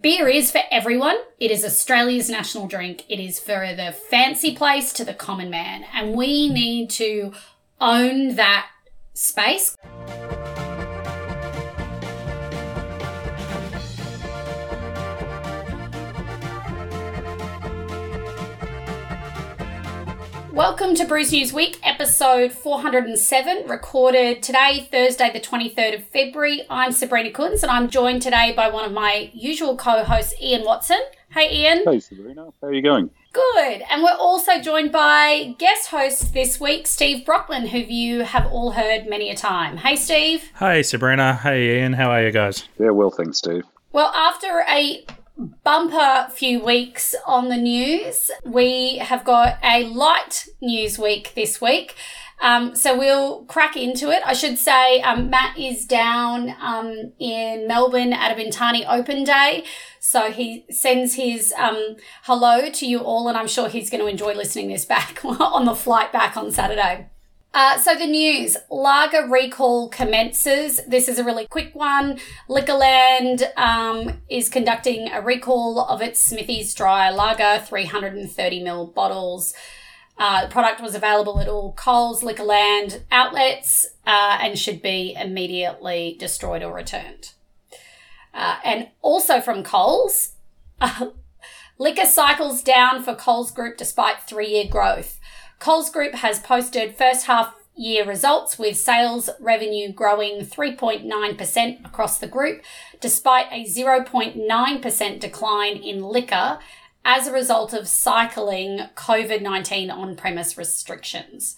beer is for everyone. It is Australia's national drink. It is for the fancy place to the common man. And we need to own that space. Welcome to Brews News Week, episode 407, recorded today, Thursday, the 23rd of February. I'm Sabrina Kunz, and I'm joined today by one of my usual co hosts, Ian Watson. Hey, Ian. Hey, Sabrina. How are you going? Good. And we're also joined by guest host this week, Steve Brockman, who you have all heard many a time. Hey, Steve. Hey, Sabrina. Hey, Ian. How are you guys? Yeah, well, thanks, Steve. Well, after a bumper few weeks on the news. We have got a light news week this week. Um, so we'll crack into it. I should say um, Matt is down um, in Melbourne at a Bintani Open Day. So he sends his um, hello to you all, and I'm sure he's going to enjoy listening this back on the flight back on Saturday. Uh, so the news, lager recall commences. This is a really quick one. Liquorland um, is conducting a recall of its Smithy's Dry Lager 330ml bottles. Uh, the product was available at all Coles Liquorland outlets uh, and should be immediately destroyed or returned. Uh, and also from Coles, liquor cycles down for Coles Group despite three year growth. Coles Group has posted first half year results with sales revenue growing 3.9% across the group, despite a 0.9% decline in liquor as a result of cycling COVID 19 on premise restrictions.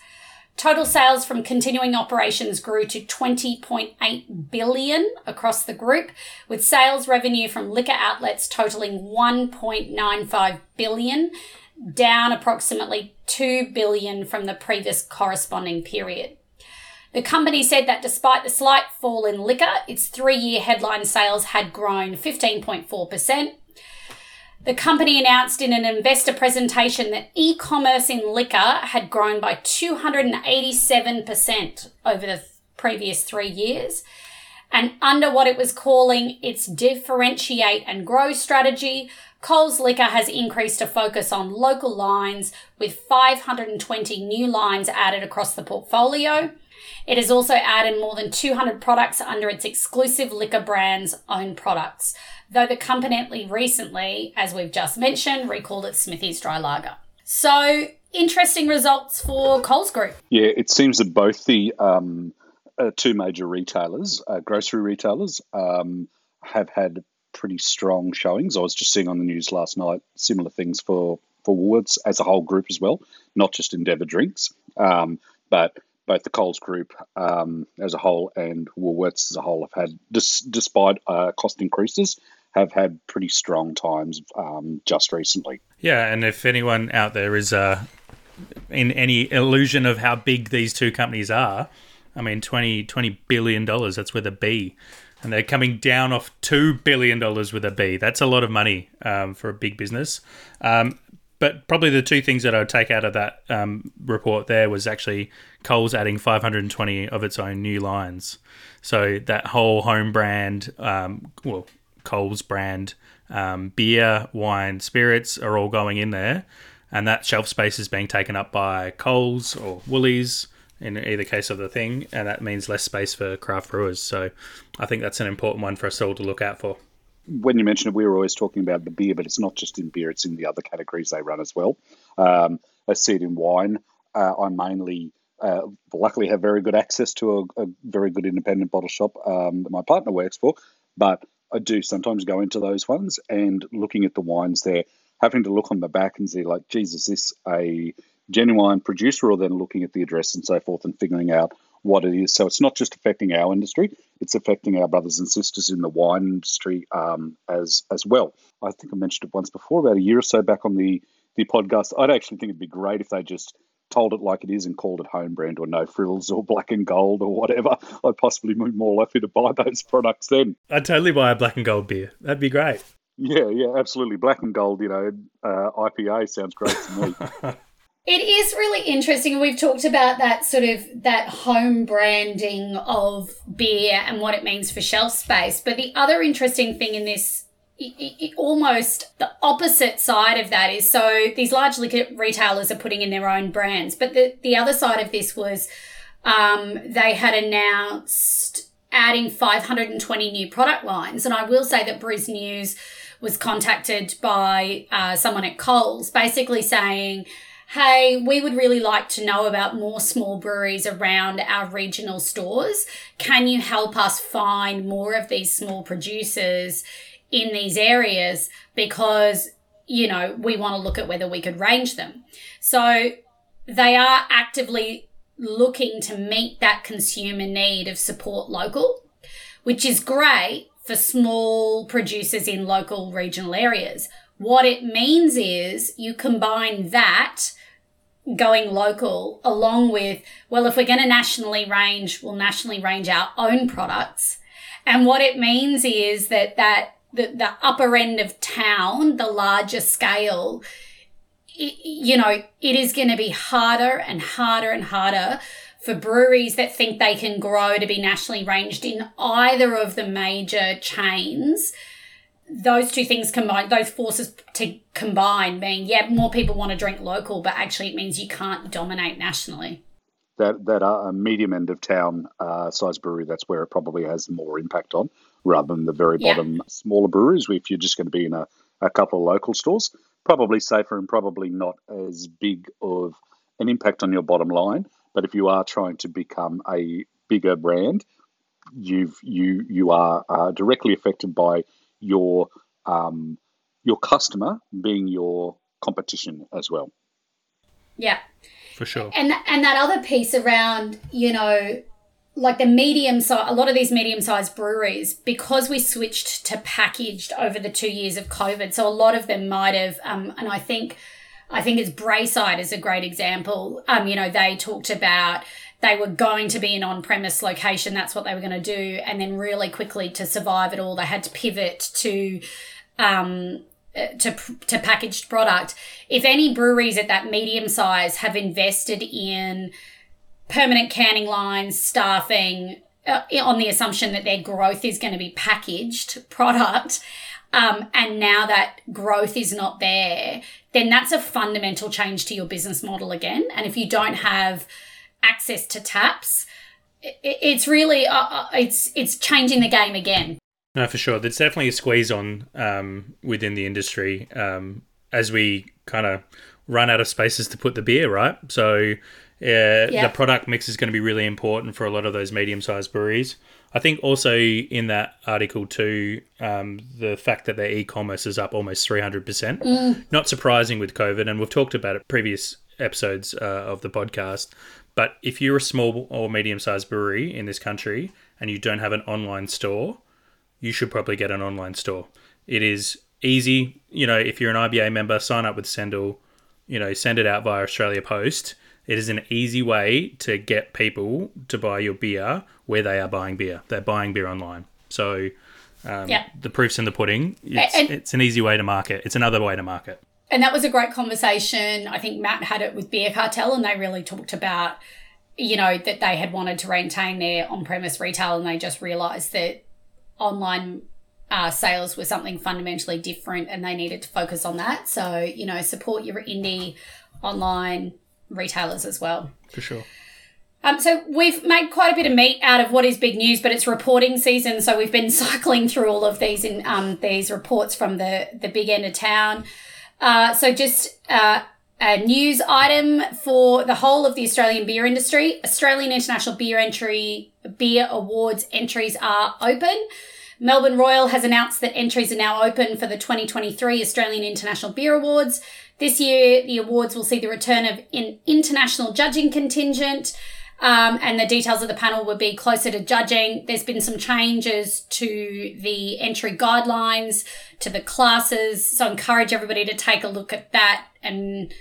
Total sales from continuing operations grew to 20.8 billion across the group, with sales revenue from liquor outlets totaling 1.95 billion down approximately 2 billion from the previous corresponding period. The company said that despite the slight fall in liquor, its three-year headline sales had grown 15.4%. The company announced in an investor presentation that e-commerce in liquor had grown by 287% over the previous 3 years and under what it was calling its differentiate and grow strategy, Coles Liquor has increased a focus on local lines with 520 new lines added across the portfolio. It has also added more than 200 products under its exclusive liquor brand's own products, though the company recently, as we've just mentioned, recalled its Smithy's Dry Lager. So, interesting results for Coles Group. Yeah, it seems that both the um, uh, two major retailers, uh, grocery retailers, um, have had pretty strong showings. I was just seeing on the news last night similar things for for Woolworths as a whole group as well, not just Endeavour Drinks, um, but both the Coles Group um, as a whole and Woolworths as a whole have had, dis- despite uh, cost increases, have had pretty strong times um, just recently. Yeah, and if anyone out there is uh, in any illusion of how big these two companies are, I mean, 20, $20 billion, that's with a B and they're coming down off two billion dollars with a B. That's a lot of money um, for a big business. Um, but probably the two things that I would take out of that um, report there was actually Coles adding 520 of its own new lines. So that whole home brand, um, well, Coles brand um, beer, wine, spirits are all going in there, and that shelf space is being taken up by Coles or Woolies in either case of the thing, and that means less space for craft brewers. So I think that's an important one for us all to look out for. When you mentioned it, we were always talking about the beer, but it's not just in beer; it's in the other categories they run as well. Um, I see it in wine. Uh, I mainly, uh, luckily, have very good access to a, a very good independent bottle shop um, that my partner works for, but I do sometimes go into those ones and looking at the wines there, having to look on the back and see like, Jesus, this a genuine producer or then looking at the address and so forth and figuring out what it is. So it's not just affecting our industry; it's affecting our brothers and sisters in the wine industry um, as as well. I think I mentioned it once before, about a year or so back on the the podcast. I'd actually think it'd be great if they just told it like it is and called it home brand or no frills or black and gold or whatever. I'd possibly be more likely to buy those products then. I'd totally buy a black and gold beer. That'd be great. Yeah, yeah, absolutely. Black and gold, you know, uh, IPA sounds great to me. It is really interesting. We've talked about that sort of that home branding of beer and what it means for shelf space. But the other interesting thing in this it, it, almost the opposite side of that is so these large liquor retailers are putting in their own brands, but the, the other side of this was um, they had announced adding 520 new product lines. And I will say that Brews News was contacted by uh, someone at Coles basically saying, hey, we would really like to know about more small breweries around our regional stores. Can you help us find more of these small producers in these areas? Because, you know, we want to look at whether we could range them. So they are actively looking to meet that consumer need of support local, which is great for small producers in local regional areas. What it means is you combine that going local along with, well, if we're going to nationally range, we'll nationally range our own products. And what it means is that that the, the upper end of town, the larger scale, it, you know, it is going to be harder and harder and harder for breweries that think they can grow to be nationally ranged in either of the major chains those two things combined, those forces to combine, being yeah, more people want to drink local, but actually it means you can't dominate nationally. That that are a medium end of town uh, size brewery, that's where it probably has more impact on, rather than the very bottom yeah. smaller breweries. If you're just going to be in a, a couple of local stores, probably safer and probably not as big of an impact on your bottom line. But if you are trying to become a bigger brand, you've you you are uh, directly affected by your um, your customer being your competition as well. Yeah, for sure. And and that other piece around you know like the medium size a lot of these medium sized breweries because we switched to packaged over the two years of covid so a lot of them might have um, and i think i think it's braeside is a great example um, you know they talked about they were going to be an on-premise location. That's what they were going to do, and then really quickly to survive it all, they had to pivot to um, to to packaged product. If any breweries at that medium size have invested in permanent canning lines, staffing, uh, on the assumption that their growth is going to be packaged product. Um, and now that growth is not there, then that's a fundamental change to your business model again. And if you don't have access to taps, it's really uh, uh, it's it's changing the game again. No, for sure. There's definitely a squeeze on um, within the industry um, as we kind of run out of spaces to put the beer, right? So uh, the product mix is going to be really important for a lot of those medium-sized breweries. I think also in that article too, um, the fact that their e-commerce is up almost 300%. Mm. Not surprising with COVID, and we've talked about it previous episodes uh, of the podcast. But if you're a small or medium sized brewery in this country and you don't have an online store, you should probably get an online store. It is easy. You know, if you're an IBA member, sign up with Sendle, you know, send it out via Australia Post. It is an easy way to get people to buy your beer where they are buying beer. They're buying beer online. So um, yeah. the proof's in the pudding. It's, and, it's an easy way to market. It's another way to market and that was a great conversation. I think Matt had it with Beer Cartel, and they really talked about, you know, that they had wanted to maintain their on premise retail, and they just realized that online uh, sales were something fundamentally different, and they needed to focus on that. So, you know, support your indie online retailers as well. For sure. Um, so we've made quite a bit of meat out of what is big news, but it's reporting season, so we've been cycling through all of these in um, these reports from the the big end of town. Uh, so just uh, a news item for the whole of the Australian beer industry. Australian International Beer Entry Beer Awards entries are open. Melbourne Royal has announced that entries are now open for the 2023 Australian International Beer Awards. This year, the awards will see the return of an international judging contingent. Um, and the details of the panel will be closer to judging. There's been some changes to the entry guidelines, to the classes. So I encourage everybody to take a look at that and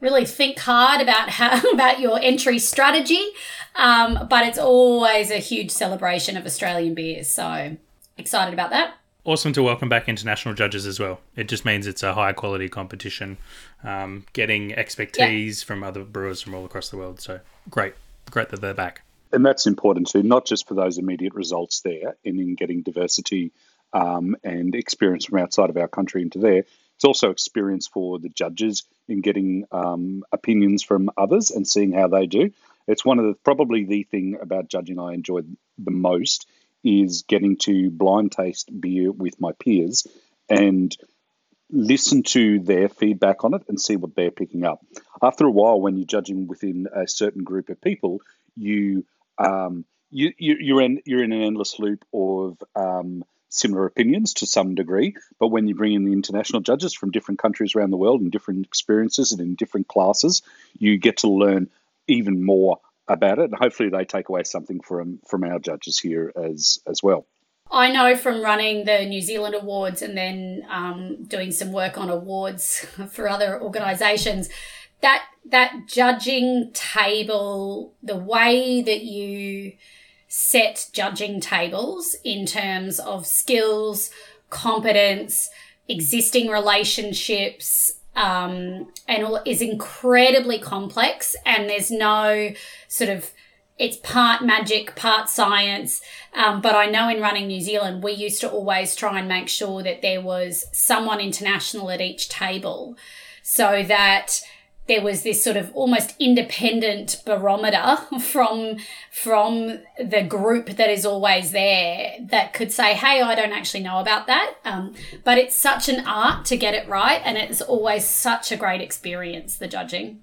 really think hard about how about your entry strategy. Um, but it's always a huge celebration of Australian beers. So excited about that. Awesome to welcome back international judges as well. It just means it's a high quality competition, um, getting expertise yep. from other brewers from all across the world. So great great that they're back. And that's important too, not just for those immediate results there and in getting diversity um, and experience from outside of our country into there. It's also experience for the judges in getting um, opinions from others and seeing how they do. It's one of the probably the thing about judging I enjoy the most is getting to blind taste beer with my peers and listen to their feedback on it and see what they're picking up. After a while, when you're judging within a certain group of people, you um, you, you are in you're in an endless loop of um, similar opinions to some degree. But when you bring in the international judges from different countries around the world and different experiences and in different classes, you get to learn even more about it, and hopefully they take away something from from our judges here as as well. I know from running the New Zealand Awards and then um, doing some work on awards for other organisations that that judging table, the way that you set judging tables in terms of skills, competence, existing relationships, um, and all is incredibly complex. And there's no sort of it's part magic, part science. Um, but I know in running New Zealand, we used to always try and make sure that there was someone international at each table so that there was this sort of almost independent barometer from from the group that is always there that could say hey i don't actually know about that um, but it's such an art to get it right and it's always such a great experience the judging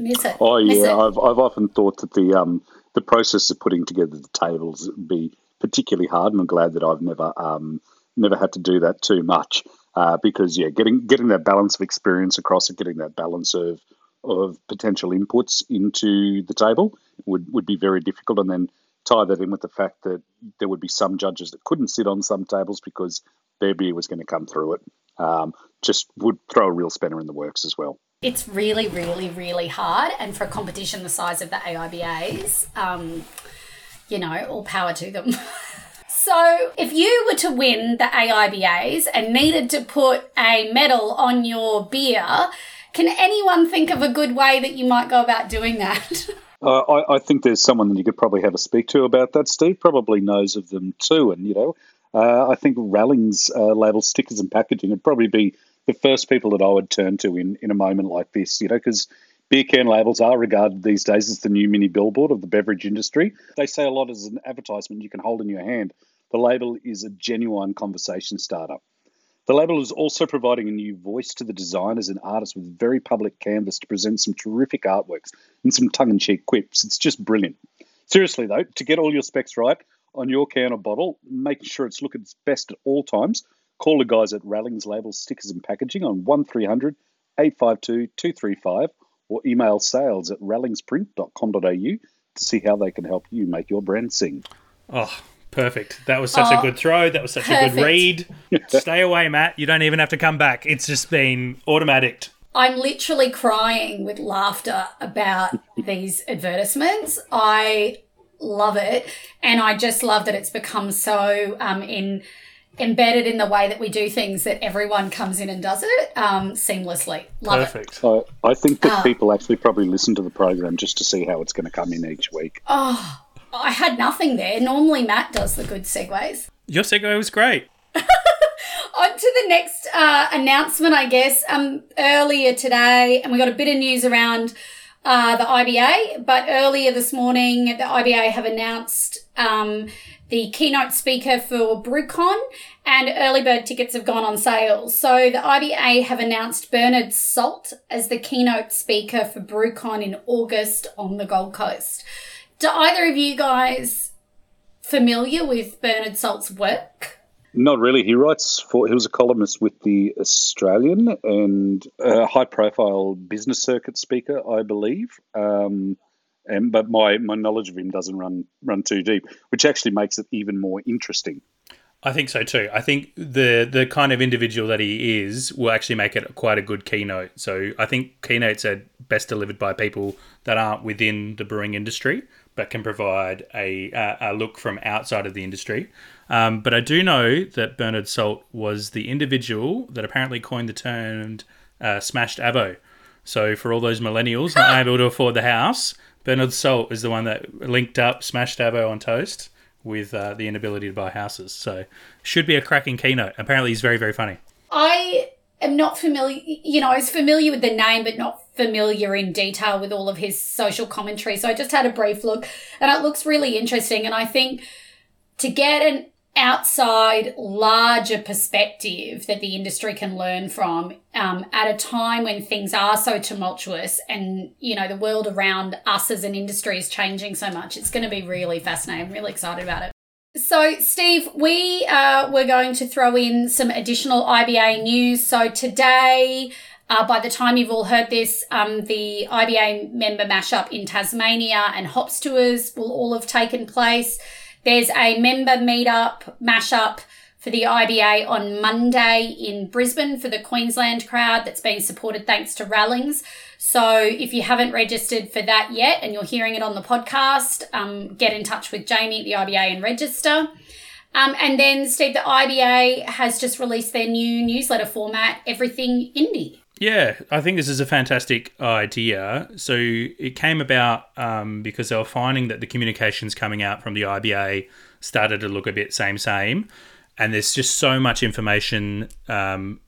miss it oh miss yeah it. I've, I've often thought that the um the process of putting together the tables would be particularly hard and i'm glad that i've never um never had to do that too much uh, because yeah, getting getting that balance of experience across and getting that balance of of potential inputs into the table would, would be very difficult, and then tie that in with the fact that there would be some judges that couldn't sit on some tables because their beer was going to come through it. Um, just would throw a real spanner in the works as well. It's really, really, really hard, and for a competition the size of the AIBAs, um, you know, all power to them. So, if you were to win the AIBAs and needed to put a medal on your beer, can anyone think of a good way that you might go about doing that? Uh, I, I, think there's someone that you could probably have a speak to about that. Steve probably knows of them too, and you know, uh, I think Rallings uh, label stickers and packaging would probably be the first people that I would turn to in in a moment like this. You know, because beer can labels are regarded these days as the new mini billboard of the beverage industry. They say a lot as an advertisement you can hold in your hand. The label is a genuine conversation starter. The label is also providing a new voice to the designers and artists with very public canvas to present some terrific artworks and some tongue in cheek quips. It's just brilliant. Seriously, though, to get all your specs right on your can or bottle, making sure it's looking its best at all times, call the guys at Rallings Labels, Stickers and Packaging on 1300 852 235 or email sales at rallingsprint.com.au to see how they can help you make your brand sing. Oh, Perfect. That was such oh, a good throw. That was such perfect. a good read. Stay away, Matt. You don't even have to come back. It's just been automatic. I'm literally crying with laughter about these advertisements. I love it. And I just love that it's become so um, in embedded in the way that we do things that everyone comes in and does it um, seamlessly. Love Perfect. it. I, I think that uh, people actually probably listen to the program just to see how it's going to come in each week. Oh, I had nothing there. Normally, Matt does the good segues. Your segue was great. On to the next uh, announcement, I guess. Um, earlier today, and we got a bit of news around uh, the IBA, but earlier this morning, the IBA have announced um, the keynote speaker for BrewCon, and early bird tickets have gone on sale. So the IBA have announced Bernard Salt as the keynote speaker for BrewCon in August on the Gold Coast. Do either of you guys familiar with Bernard Salt's work? Not really. He writes for. He was a columnist with the Australian and a high-profile business circuit speaker, I believe. Um, and but my my knowledge of him doesn't run run too deep, which actually makes it even more interesting. I think so too. I think the the kind of individual that he is will actually make it quite a good keynote. So I think keynotes are best delivered by people that aren't within the brewing industry, but can provide a, a look from outside of the industry. Um, but I do know that Bernard Salt was the individual that apparently coined the term uh, "smashed avo." So for all those millennials not able to afford the house, Bernard Salt is the one that linked up smashed avo on toast with uh, the inability to buy houses. So should be a cracking keynote. Apparently, he's very very funny. I am not familiar, you know, I was familiar with the name, but not familiar in detail with all of his social commentary. So I just had a brief look and it looks really interesting. And I think to get an outside, larger perspective that the industry can learn from um, at a time when things are so tumultuous and, you know, the world around us as an industry is changing so much. It's going to be really fascinating. I'm really excited about it. So, Steve, we uh, we're going to throw in some additional IBA news. So today, uh, by the time you've all heard this, um, the IBA member mashup in Tasmania and Hops tours will all have taken place. There's a member meetup mashup for the IBA on Monday in Brisbane for the Queensland crowd that's being supported thanks to Rallings. So if you haven't registered for that yet and you're hearing it on the podcast, um, get in touch with Jamie at the IBA and register. Um, and then, Steve, the IBA has just released their new newsletter format, Everything Indie. Yeah, I think this is a fantastic idea. So it came about um, because they were finding that the communications coming out from the IBA started to look a bit same same, and there's just so much information. Um,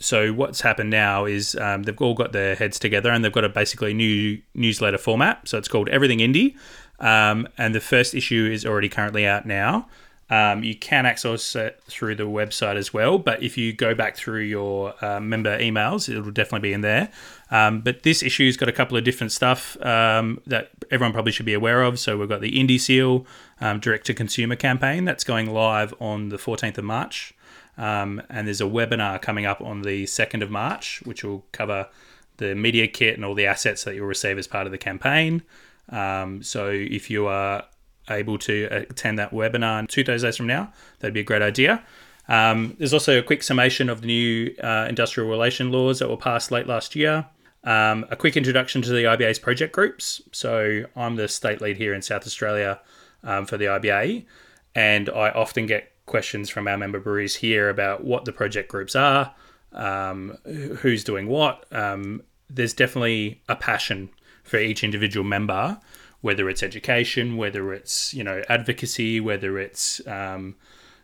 so what's happened now is um, they've all got their heads together and they've got a basically new newsletter format. So it's called Everything Indie, um, and the first issue is already currently out now. Um, you can access it through the website as well, but if you go back through your uh, member emails, it'll definitely be in there. Um, but this issue's got a couple of different stuff um, that everyone probably should be aware of. So we've got the Indie Seal um, direct to consumer campaign that's going live on the 14th of March. Um, and there's a webinar coming up on the 2nd of March, which will cover the media kit and all the assets that you'll receive as part of the campaign. Um, so if you are able to attend that webinar two Thursdays from now, that'd be a great idea. Um, there's also a quick summation of the new uh, industrial relation laws that were passed late last year. Um, a quick introduction to the IBA's project groups. So I'm the state lead here in South Australia um, for the IBA, and I often get questions from our member breweries here about what the project groups are, um, who's doing what. Um, there's definitely a passion for each individual member whether it's education, whether it's you know advocacy, whether it's um,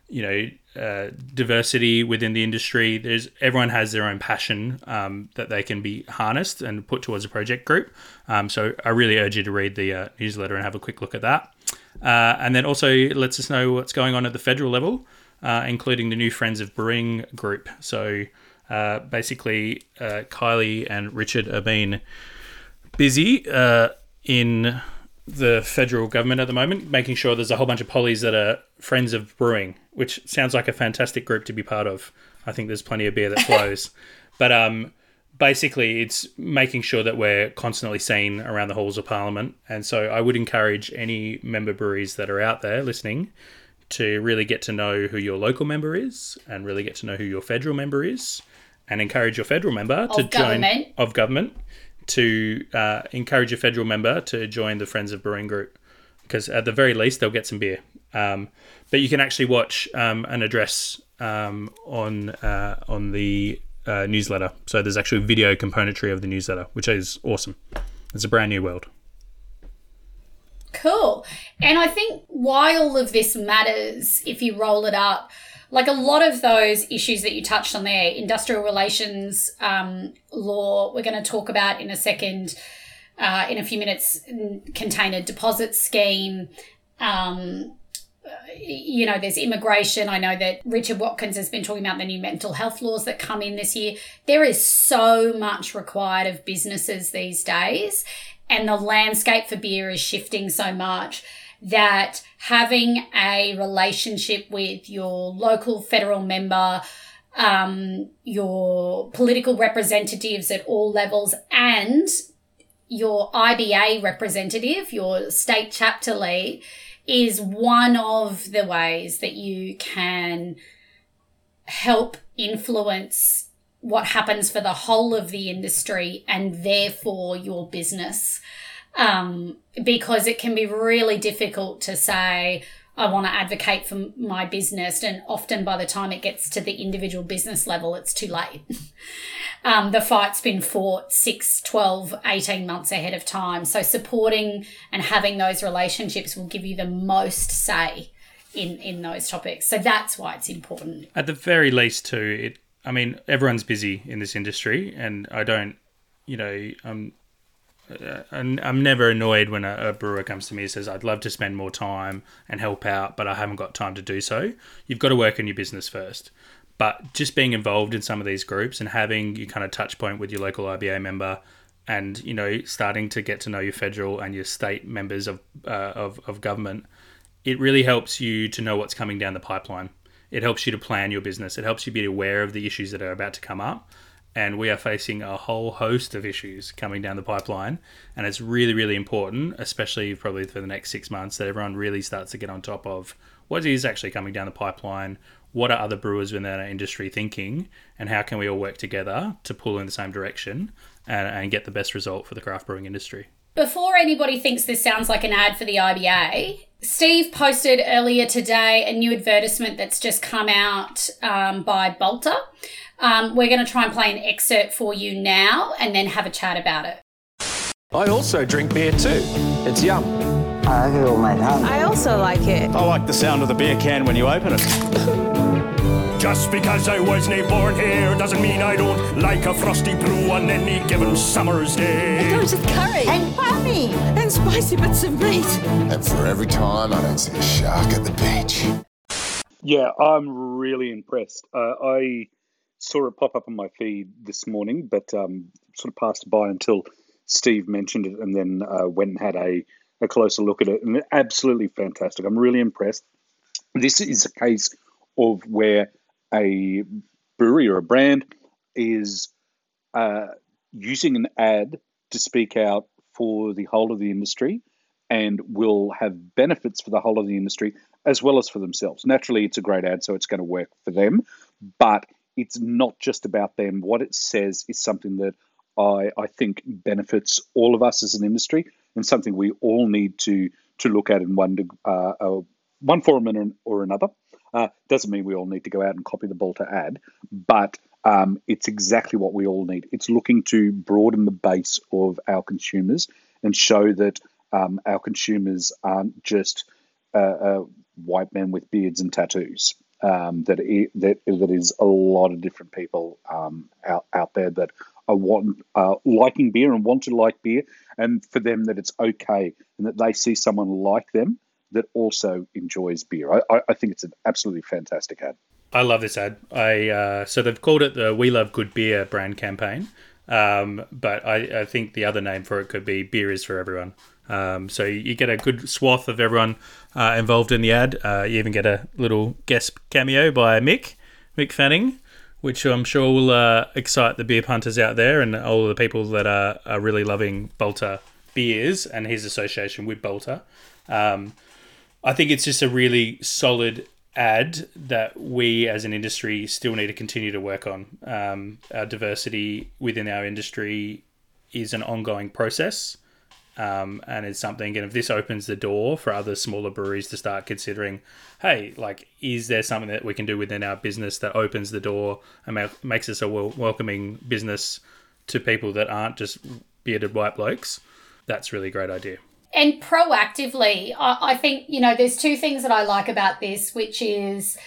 you know uh, diversity within the industry. There's everyone has their own passion um, that they can be harnessed and put towards a project group. Um, so I really urge you to read the uh, newsletter and have a quick look at that. Uh, and then also it lets us know what's going on at the federal level, uh, including the new Friends of Brewing group. So uh, basically, uh, Kylie and Richard are being busy in the federal government at the moment, making sure there's a whole bunch of pollies that are friends of brewing, which sounds like a fantastic group to be part of. I think there's plenty of beer that flows, but um, basically it's making sure that we're constantly seen around the halls of parliament. And so I would encourage any member breweries that are out there listening to really get to know who your local member is and really get to know who your federal member is and encourage your federal member of to government. join of government to uh, encourage a federal member to join the Friends of Brewing group because at the very least they'll get some beer. Um, but you can actually watch um, an address um, on uh, on the uh, newsletter. So there's actually video componentry of the newsletter, which is awesome. It's a brand new world. Cool. And I think why all of this matters, if you roll it up, like a lot of those issues that you touched on there, industrial relations um, law, we're going to talk about in a second, uh, in a few minutes, container deposit scheme. Um, you know, there's immigration. I know that Richard Watkins has been talking about the new mental health laws that come in this year. There is so much required of businesses these days, and the landscape for beer is shifting so much that having a relationship with your local federal member, um, your political representatives at all levels, and your IBA representative, your state chapter lead, is one of the ways that you can help influence what happens for the whole of the industry and therefore your business um, because it can be really difficult to say, I want to advocate for my business. And often by the time it gets to the individual business level, it's too late. um, the fight's been fought 6, 12, 18 months ahead of time. So supporting and having those relationships will give you the most say in in those topics. So that's why it's important. At the very least, too, it. I mean, everyone's busy in this industry, and I don't, you know, I'm. Uh, I'm, never annoyed when a, a brewer comes to me and says, I'd love to spend more time and help out, but I haven't got time to do so. You've got to work on your business first. But just being involved in some of these groups and having your kind of touch point with your local IBA member and, you know, starting to get to know your federal and your state members of, uh, of, of government, it really helps you to know what's coming down the pipeline. It helps you to plan your business. It helps you be aware of the issues that are about to come up and we are facing a whole host of issues coming down the pipeline. And it's really, really important, especially probably for the next six months, that everyone really starts to get on top of what is actually coming down the pipeline, what are other brewers within our industry thinking, and how can we all work together to pull in the same direction and, and get the best result for the craft brewing industry. Before anybody thinks this sounds like an ad for the IBA, Steve posted earlier today a new advertisement that's just come out um, by Balter. Um, we're going to try and play an excerpt for you now and then have a chat about it. I also drink beer too. It's yum. I like it with my tongue. I also like it. I like the sound of the beer can when you open it. Just because I wasn't born here doesn't mean I don't like a frosty brew on any given summer's day. It goes with curry And funny. and spicy bits of meat. And for every time I don't see a shark at the beach. Yeah, I'm really impressed. Uh, I saw it pop up on my feed this morning, but um, sort of passed by until Steve mentioned it and then uh, went and had a, a closer look at it. And absolutely fantastic. I'm really impressed. This is a case of where a brewery or a brand is uh, using an ad to speak out for the whole of the industry and will have benefits for the whole of the industry as well as for themselves. Naturally, it's a great ad, so it's going to work for them, but it's not just about them. What it says is something that I, I think benefits all of us as an industry and something we all need to to look at in one uh, uh, one form or another. Uh, doesn't mean we all need to go out and copy the Balter ad, but um, it's exactly what we all need. It's looking to broaden the base of our consumers and show that um, our consumers aren't just uh, uh, white men with beards and tattoos. Um, that, it, that that is a lot of different people um, out out there that are want, uh, liking beer and want to like beer, and for them that it's okay and that they see someone like them that also enjoys beer. I, I, think it's an absolutely fantastic ad. I love this ad. I uh, so they've called it the "We Love Good Beer" brand campaign, um, but I, I think the other name for it could be "Beer is for Everyone." Um, so you get a good swath of everyone uh, involved in the ad. Uh, you even get a little guest cameo by Mick, Mick Fanning, which I'm sure will uh, excite the beer punters out there and all the people that are, are really loving Balter beers and his association with Balter. Um, I think it's just a really solid ad that we as an industry still need to continue to work on. Um, our diversity within our industry is an ongoing process. Um, and it's something, and if this opens the door for other smaller breweries to start considering, hey, like, is there something that we can do within our business that opens the door and ma- makes us a wel- welcoming business to people that aren't just bearded white blokes? That's really great idea. And proactively, I, I think, you know, there's two things that I like about this, which is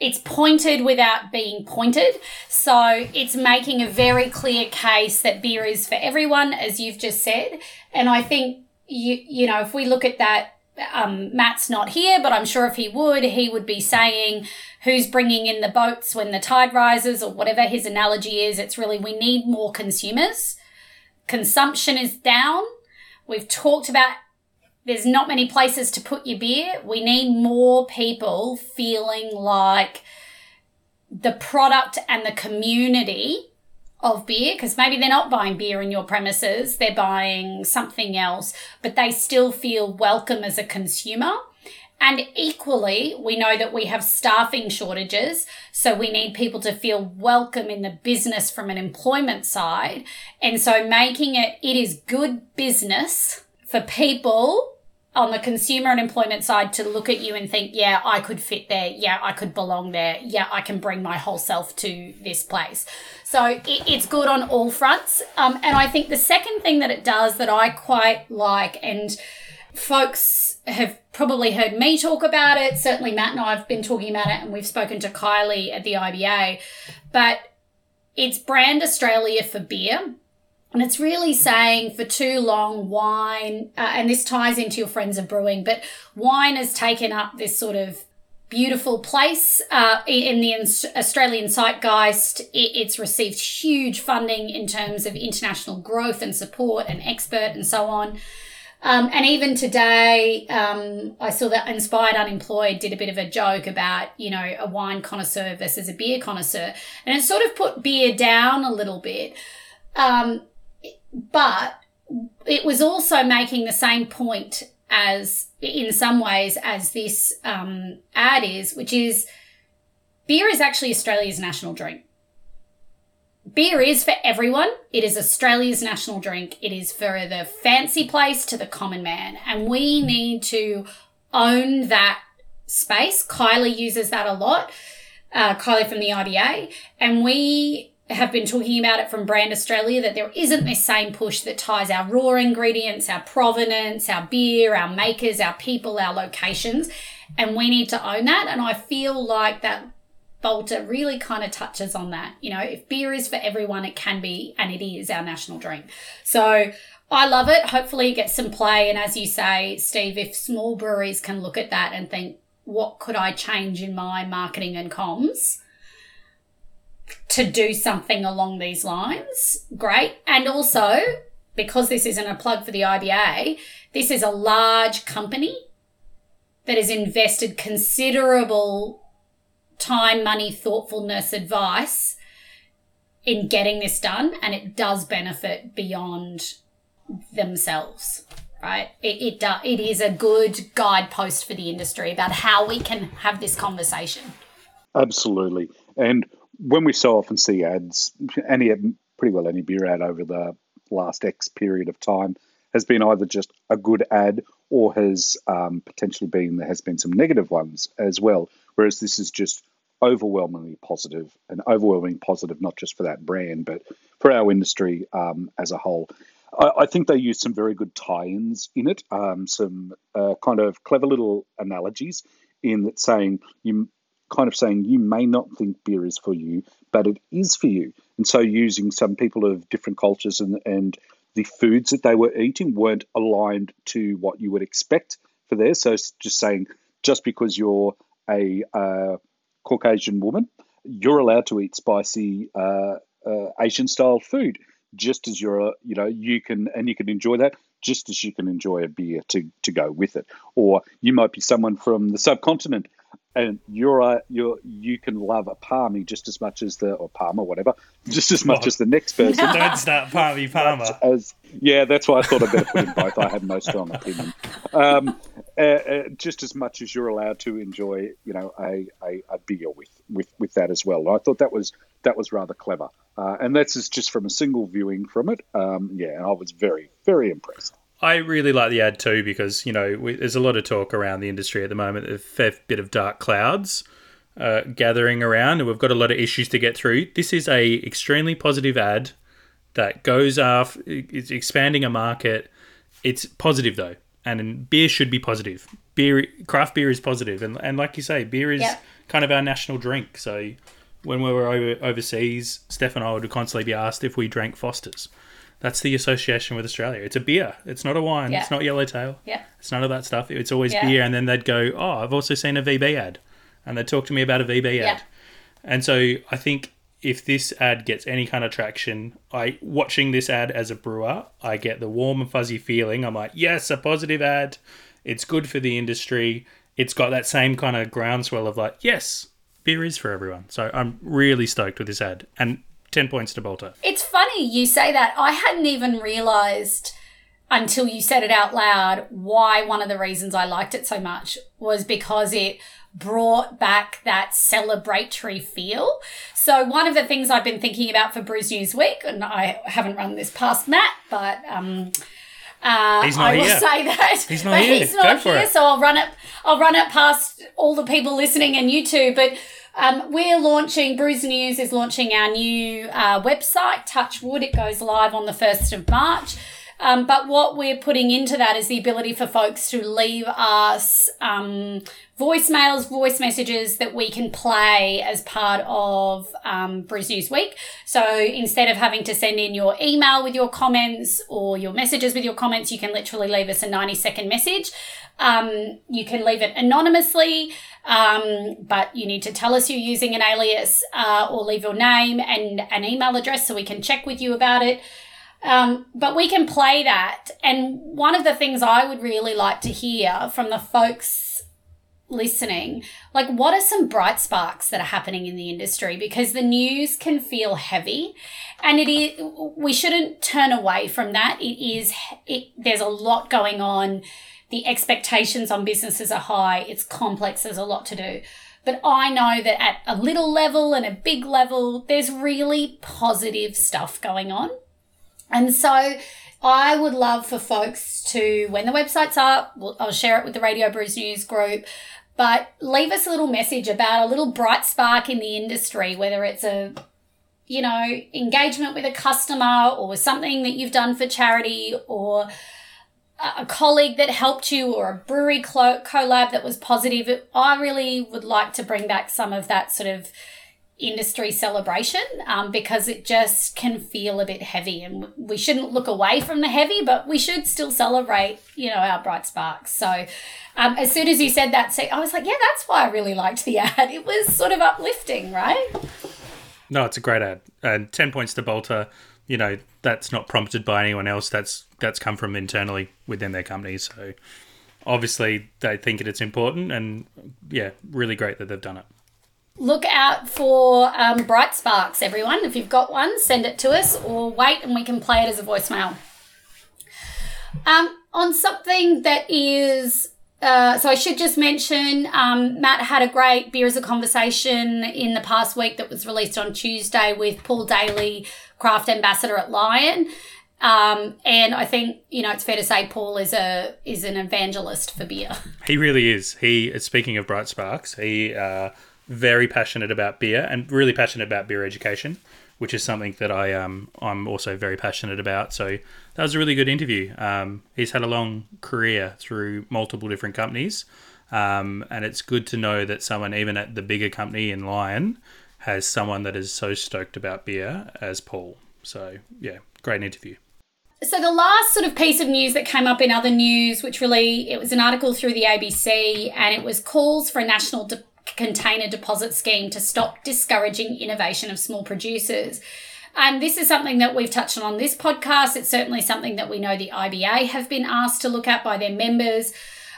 it's pointed without being pointed. So it's making a very clear case that beer is for everyone, as you've just said. And I think you you know if we look at that, um, Matt's not here, but I'm sure if he would, he would be saying who's bringing in the boats when the tide rises, or whatever his analogy is. It's really we need more consumers. Consumption is down. We've talked about there's not many places to put your beer. We need more people feeling like the product and the community of beer because maybe they're not buying beer in your premises, they're buying something else, but they still feel welcome as a consumer. And equally, we know that we have staffing shortages, so we need people to feel welcome in the business from an employment side. And so making it, it is good business for people on the consumer and employment side to look at you and think, yeah, I could fit there. Yeah, I could belong there. Yeah, I can bring my whole self to this place. So it, it's good on all fronts. Um, and I think the second thing that it does that I quite like and folks have probably heard me talk about it. Certainly, Matt and I have been talking about it, and we've spoken to Kylie at the IBA. But it's brand Australia for beer. And it's really saying for too long, wine, uh, and this ties into your friends of brewing, but wine has taken up this sort of beautiful place uh, in the Australian zeitgeist. It's received huge funding in terms of international growth and support and expert and so on. Um, and even today, um, I saw that Inspired Unemployed did a bit of a joke about, you know, a wine connoisseur versus a beer connoisseur. And it sort of put beer down a little bit. Um, but it was also making the same point as, in some ways, as this um, ad is, which is beer is actually Australia's national drink beer is for everyone. It is Australia's national drink. It is for the fancy place to the common man. And we need to own that space. Kylie uses that a lot. Uh, Kylie from the IBA. And we have been talking about it from Brand Australia that there isn't this same push that ties our raw ingredients, our provenance, our beer, our makers, our people, our locations. And we need to own that. And I feel like that Balter really kind of touches on that. You know, if beer is for everyone, it can be, and it is our national drink. So I love it. Hopefully, it gets some play. And as you say, Steve, if small breweries can look at that and think, what could I change in my marketing and comms to do something along these lines? Great. And also, because this isn't a plug for the IBA, this is a large company that has invested considerable time, money, thoughtfulness, advice in getting this done, and it does benefit beyond themselves. Right? It it, do, it is a good guidepost for the industry about how we can have this conversation. Absolutely, and when we so often see ads, any pretty well any beer ad over the last X period of time has been either just a good ad or has um, potentially been there has been some negative ones as well. Whereas this is just overwhelmingly positive and overwhelmingly positive, not just for that brand, but for our industry um, as a whole. I, I, think they used some very good tie-ins in it, um, some uh, kind of clever little analogies in that saying you kind of saying you may not think beer is for you, but it is for you. And so using some people of different cultures and and the foods that they were eating weren't aligned to what you would expect for there. So just saying, just because you're a uh, Caucasian woman, you're allowed to eat spicy uh, uh, Asian style food, just as you're, a, you know, you can, and you can enjoy that just as you can enjoy a beer to, to go with it. Or you might be someone from the subcontinent and you're a, you're you can love a palmy just as much as the or palmer whatever just as much as the next person. Don't start palmy palmer. As yeah, that's why I thought I'd better put in both. I have no strong opinion. Um, uh, uh, just as much as you're allowed to enjoy, you know, a, a, a beer with, with with that as well. I thought that was that was rather clever, uh, and that's just from a single viewing from it. Um, yeah, and I was very very impressed. I really like the ad too because you know we, there's a lot of talk around the industry at the moment, a fair bit of dark clouds uh, gathering around, and we've got a lot of issues to get through. This is a extremely positive ad that goes off. It's expanding a market. It's positive though, and beer should be positive. Beer, craft beer is positive, and and like you say, beer is yep. kind of our national drink. So when we were over, overseas, Steph and I would constantly be asked if we drank Fosters that's the association with Australia. It's a beer. It's not a wine. Yeah. It's not yellowtail. Yeah. It's none of that stuff. It's always yeah. beer. And then they'd go, oh, I've also seen a VB ad. And they'd talk to me about a VB yeah. ad. And so I think if this ad gets any kind of traction, I watching this ad as a brewer, I get the warm and fuzzy feeling. I'm like, yes, a positive ad. It's good for the industry. It's got that same kind of groundswell of like, yes, beer is for everyone. So I'm really stoked with this ad. And 10 points to Balter. It's funny you say that. I hadn't even realized until you said it out loud why one of the reasons I liked it so much was because it brought back that celebratory feel. So one of the things I've been thinking about for Brews News Week, and I haven't run this past Matt, but um, uh, he's not I will here. say that. He's not here. He's not Go here, so I'll run it. I'll run it past all the people listening and you too. But um, we're launching, Brews News is launching our new uh, website, Touch Wood. It goes live on the 1st of March. Um, but what we're putting into that is the ability for folks to leave us um, voicemails, voice messages that we can play as part of um, News Week. So instead of having to send in your email with your comments or your messages with your comments, you can literally leave us a 90 second message. Um, you can leave it anonymously, um, but you need to tell us you're using an alias uh, or leave your name and an email address so we can check with you about it. Um, but we can play that. And one of the things I would really like to hear from the folks listening, like what are some bright sparks that are happening in the industry? Because the news can feel heavy and it is, we shouldn't turn away from that. It is, it, there's a lot going on. The expectations on businesses are high. It's complex. There's a lot to do. But I know that at a little level and a big level, there's really positive stuff going on. And so I would love for folks to, when the website's up, I'll share it with the Radio Brews News group, but leave us a little message about a little bright spark in the industry, whether it's a you know, engagement with a customer or something that you've done for charity or a colleague that helped you or a brewery collab that was positive. I really would like to bring back some of that sort of industry celebration um, because it just can feel a bit heavy. And we shouldn't look away from the heavy but we should still celebrate you know our bright sparks. So um, as soon as you said that i was like yeah that's why i really liked the ad. It was sort of uplifting right? No it's a great ad. And 10 points to Balter. You know that's not prompted by anyone else. That's that's come from internally within their company. So obviously they think it's important and yeah really great that they've done it look out for um, Bright Sparks, everyone. If you've got one, send it to us or wait and we can play it as a voicemail. Um, on something that is, uh, so I should just mention, um, Matt had a great Beer as a Conversation in the past week that was released on Tuesday with Paul Daly, craft ambassador at Lion. Um, and I think you know it's fair to say Paul is a is an evangelist for beer. He really is. He speaking of bright sparks, he uh, very passionate about beer and really passionate about beer education, which is something that I um I'm also very passionate about. So that was a really good interview. Um, he's had a long career through multiple different companies, um, and it's good to know that someone even at the bigger company in Lion has someone that is so stoked about beer as Paul. So yeah, great interview. So the last sort of piece of news that came up in other news, which really it was an article through the ABC, and it was calls for a national de- container deposit scheme to stop discouraging innovation of small producers. And this is something that we've touched on on this podcast. It's certainly something that we know the IBA have been asked to look at by their members.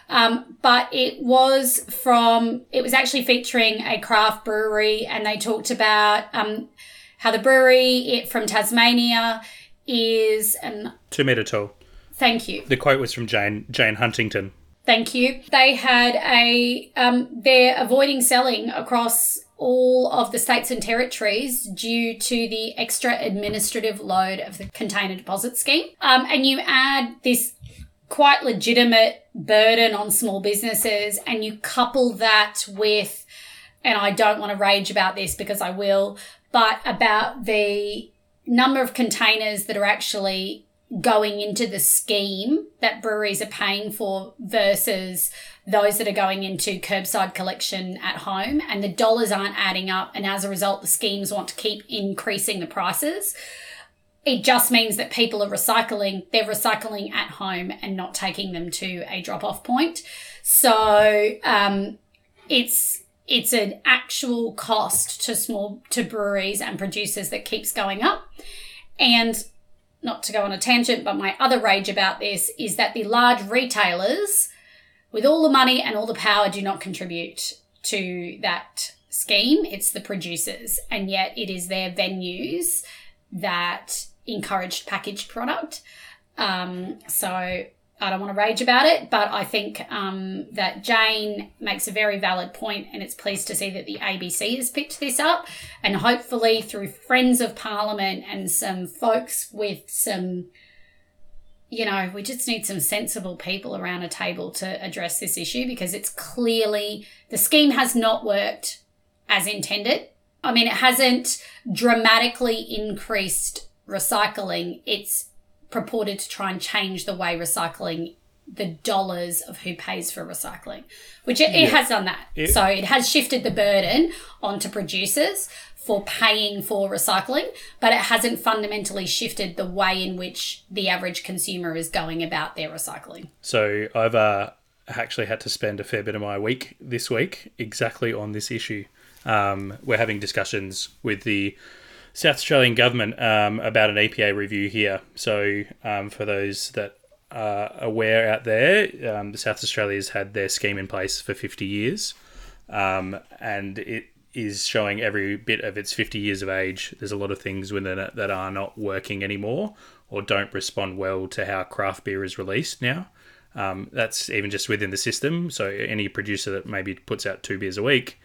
Um, but it was from, it was actually featuring a craft brewery, and they talked about um, how the brewery it, from Tasmania is. Um, Two metre tall. Thank you. The quote was from Jane Jane Huntington. Thank you. They had a, um, they're avoiding selling across all of the states and territories due to the extra administrative load of the container deposit scheme. Um, and you add this quite legitimate burden on small businesses and you couple that with, and I don't want to rage about this because I will, but about the number of containers that are actually going into the scheme that breweries are paying for versus those that are going into curbside collection at home and the dollars aren't adding up and as a result the schemes want to keep increasing the prices. It just means that people are recycling they're recycling at home and not taking them to a drop off point. So um, it's it's an actual cost to small to breweries and producers that keeps going up. And not to go on a tangent, but my other rage about this is that the large retailers, with all the money and all the power, do not contribute to that scheme. It's the producers, and yet it is their venues that encouraged packaged product. Um, so I don't want to rage about it, but I think um, that Jane makes a very valid point, and it's pleased to see that the ABC has picked this up, and hopefully through friends of Parliament and some folks with some, you know, we just need some sensible people around a table to address this issue because it's clearly the scheme has not worked as intended. I mean, it hasn't dramatically increased recycling. It's purported to try and change the way recycling the dollars of who pays for recycling, which it, it has done that. so it has shifted the burden onto producers for paying for recycling, but it hasn't fundamentally shifted the way in which the average consumer is going about their recycling. So I've uh, actually had to spend a fair bit of my week this week exactly on this issue. Um, we're having discussions with the South Australian government um, about an EPA review here. So um, for those that are aware out there, um, South Australia's had their scheme in place for 50 years, um, and it is showing every bit of its 50 years of age. There's a lot of things within it that are not working anymore or don't respond well to how craft beer is released now. Um, that's even just within the system. So any producer that maybe puts out two beers a week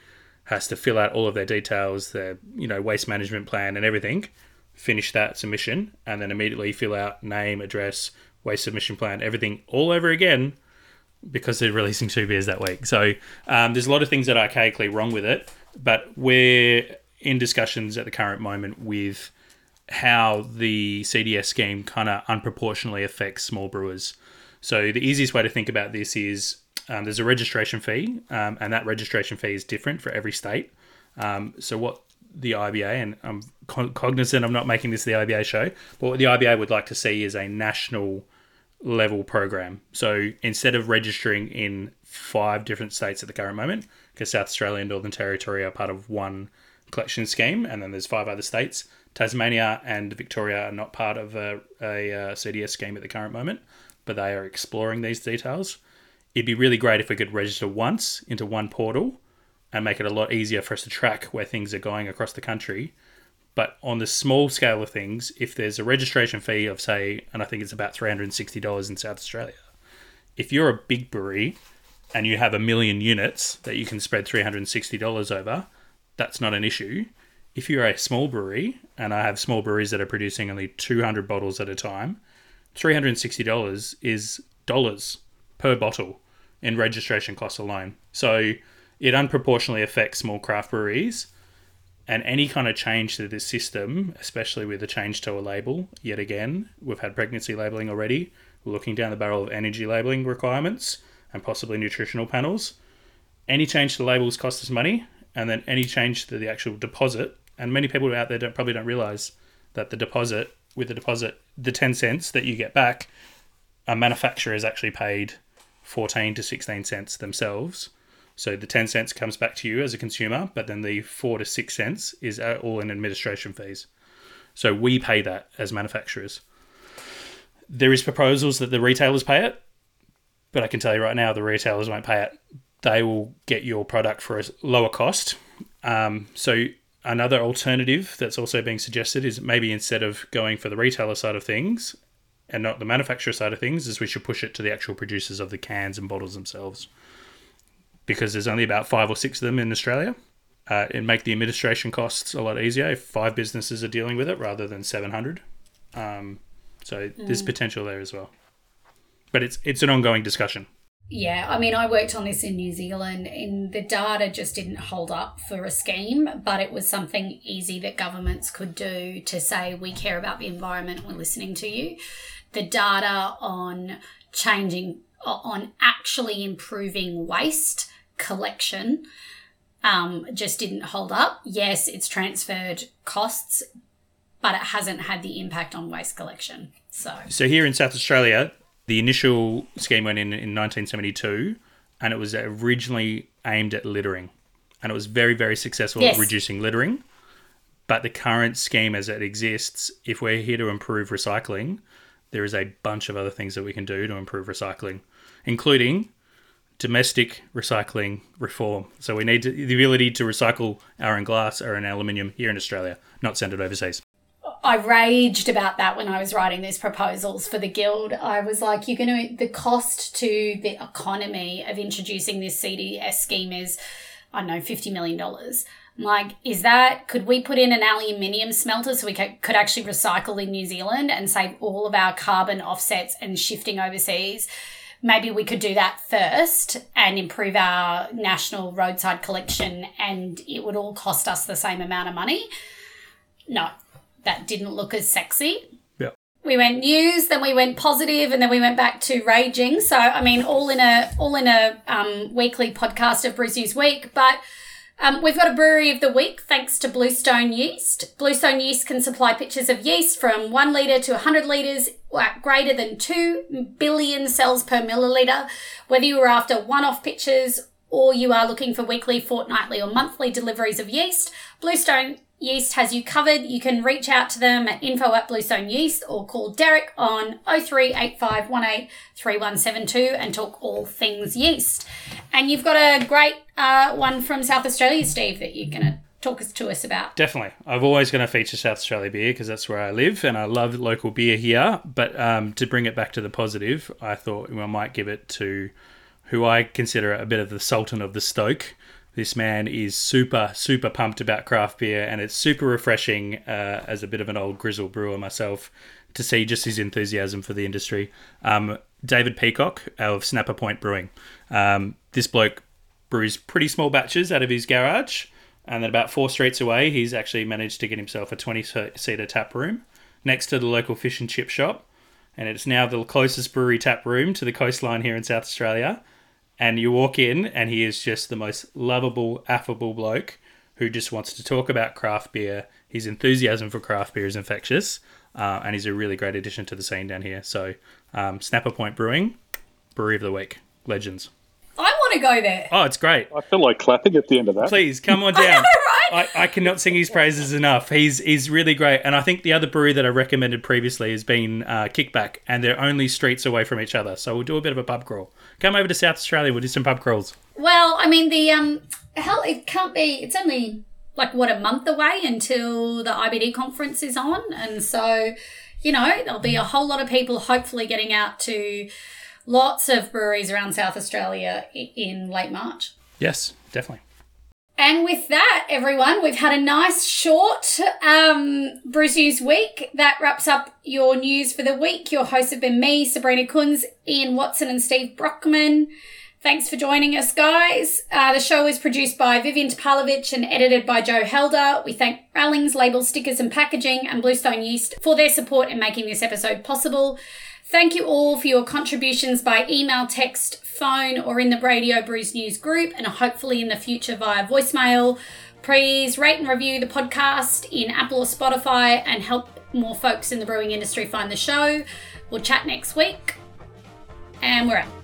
has to fill out all of their details, their you know waste management plan and everything, finish that submission, and then immediately fill out name, address, waste submission plan, everything all over again because they're releasing two beers that week. So um, there's a lot of things that are archaically wrong with it, but we're in discussions at the current moment with how the CDS scheme kind of unproportionately affects small brewers. So the easiest way to think about this is um, there's a registration fee, um, and that registration fee is different for every state. Um, so what the IBA, and I'm cognizant I'm not making this the IBA show, but what the IBA would like to see is a national level program. So instead of registering in five different states at the current moment, because South Australia and Northern Territory are part of one collection scheme, and then there's five other states. Tasmania and Victoria are not part of a, a, uh CDS scheme at the current moment, but they are exploring these details. It'd be really great if we could register once into one portal and make it a lot easier for us to track where things are going across the country. But on the small scale of things, if there's a registration fee of, say, and I think it's about $360 in South Australia, if you're a big brewery and you have a million units that you can spread $360 over, that's not an issue. If you're a small brewery, and I have small breweries that are producing only 200 bottles at a time, $360 is dollars per bottle in registration costs alone. So it unproportionately affects small craft breweries. And any kind of change to this system, especially with the change to a label, yet again, we've had pregnancy labeling already. We're looking down the barrel of energy labeling requirements and possibly nutritional panels. Any change to labels costs us money, and then any change to the actual deposit. And many people out there don't probably don't realize that the deposit, with the deposit, the 10 cents that you get back, a manufacturer is actually paid 14 to 16 cents themselves. So the 10 cents comes back to you as a consumer, but then the 4 to 6 cents is uh, all in administration fees. So we pay that as manufacturers. There is proposals that the retailers pay it, but I can tell you right now the retailers won't pay it. They will get your product for a lower cost. Um, so another alternative that's also being suggested is maybe instead of going for the retailer side of things and not the manufacturer side of things, is we should push it to the actual producers of the cans and bottles themselves because there's only about five or six of them in Australia. Uh, and make the administration costs a lot easier if five businesses are dealing with it rather than 700. Um, so there's potential there as well. But it's it's an ongoing discussion. Yeah, I mean, I worked on this in New Zealand, and the data just didn't hold up for a scheme, but it was something easy that governments could do to say, we care about the environment, we're listening to you. The data on changing, on actually improving waste collection um, just didn't hold up. Yes, it's transferred costs, but it hasn't had the impact on waste collection. So, So here in South Australia, the initial scheme went in in 1972, and it was originally aimed at littering, and it was very very successful Yes. at reducing littering. But the current scheme as it exists, if we're here to improve recycling, there is a bunch of other things that we can do to improve recycling, including domestic recycling reform. So we need to, the ability to recycle our own glass or an aluminium here in Australia, not send it overseas. I raged about that when I was writing these proposals for the guild. I was like, you're going to, the cost to the economy of introducing this CDS scheme is, I don't know, $50 million. Like, is that, could we put in an aluminium smelter so we could actually recycle in New Zealand and save all of our carbon offsets and shifting overseas? Maybe we could do that first and improve our national roadside collection, and it would all cost us the same amount of money. No, that didn't look as sexy. Yeah. we went news, then we went positive, and then we went back to raging. So I mean, all in a all in a um, weekly podcast of Brews News Week. But um, we've got a brewery of the week thanks to Bluestone Yeast. Bluestone Yeast can supply pitchers of yeast from one litre to 100 litres at greater than 2 billion cells per milliliter. Whether you are after one off pitches or you are looking for weekly, fortnightly, or monthly deliveries of yeast, Bluestone Yeast has you covered. You can reach out to them at info at Bluestone Yeast or call Derek on 0385183172 and talk all things yeast. And you've got a great uh, one from South Australia, Steve, that you're going to talk to us about. Definitely. I've always going to feature South Australia beer because that's where I live and I love local beer here. But um, to bring it back to the positive, I thought I might give it to who I consider a bit of the Sultan of the Stoke. This man is super, super pumped about craft beer, and it's super refreshing uh, as a bit of an old grizzle brewer myself to see just his enthusiasm for the industry. Um, David Peacock of Snapper Point Brewing. Um, this bloke brews pretty small batches out of his garage, and then about four streets away, he's actually managed to get himself a 20 seater tap room next to the local fish and chip shop. And it's now the closest brewery tap room to the coastline here in South Australia and you walk in and he is just the most lovable affable bloke who just wants to talk about craft beer his enthusiasm for craft beer is infectious uh, and he's a really great addition to the scene down here so um, snapper point brewing brewery of the week legends I want to go there. oh it's great I feel like clapping at the end of that. please come on I know, down right? I, I cannot sing his praises enough. He's he's really great, and I think the other brewery that I recommended previously has been uh, Kickback, and they're only streets away from each other. So we'll do a bit of a pub crawl. Come over to South Australia. We'll do some pub crawls. Well, I mean, the um, hell, it can't be. It's only like what a month away until the IBD conference is on, and so you know there'll be a whole lot of people hopefully getting out to lots of breweries around South Australia in late March. Yes, definitely. And with that, everyone, we've had a nice short um, Brews News week. That wraps up your news for the week. Your hosts have been me, Sabrina Kunz, Ian Watson, and Steve Brockman. Thanks for joining us, guys. Uh, the show is produced by Vivian Topalovich and edited by Joe Helder. We thank Rallings, Label Stickers and Packaging, and Bluestone Yeast for their support in making this episode possible. Thank you all for your contributions by email, text, phone, or in the Radio Brews News group, and hopefully in the future via voicemail. Please rate and review the podcast in Apple or Spotify and help more folks in the brewing industry find the show. We'll chat next week, and we're out.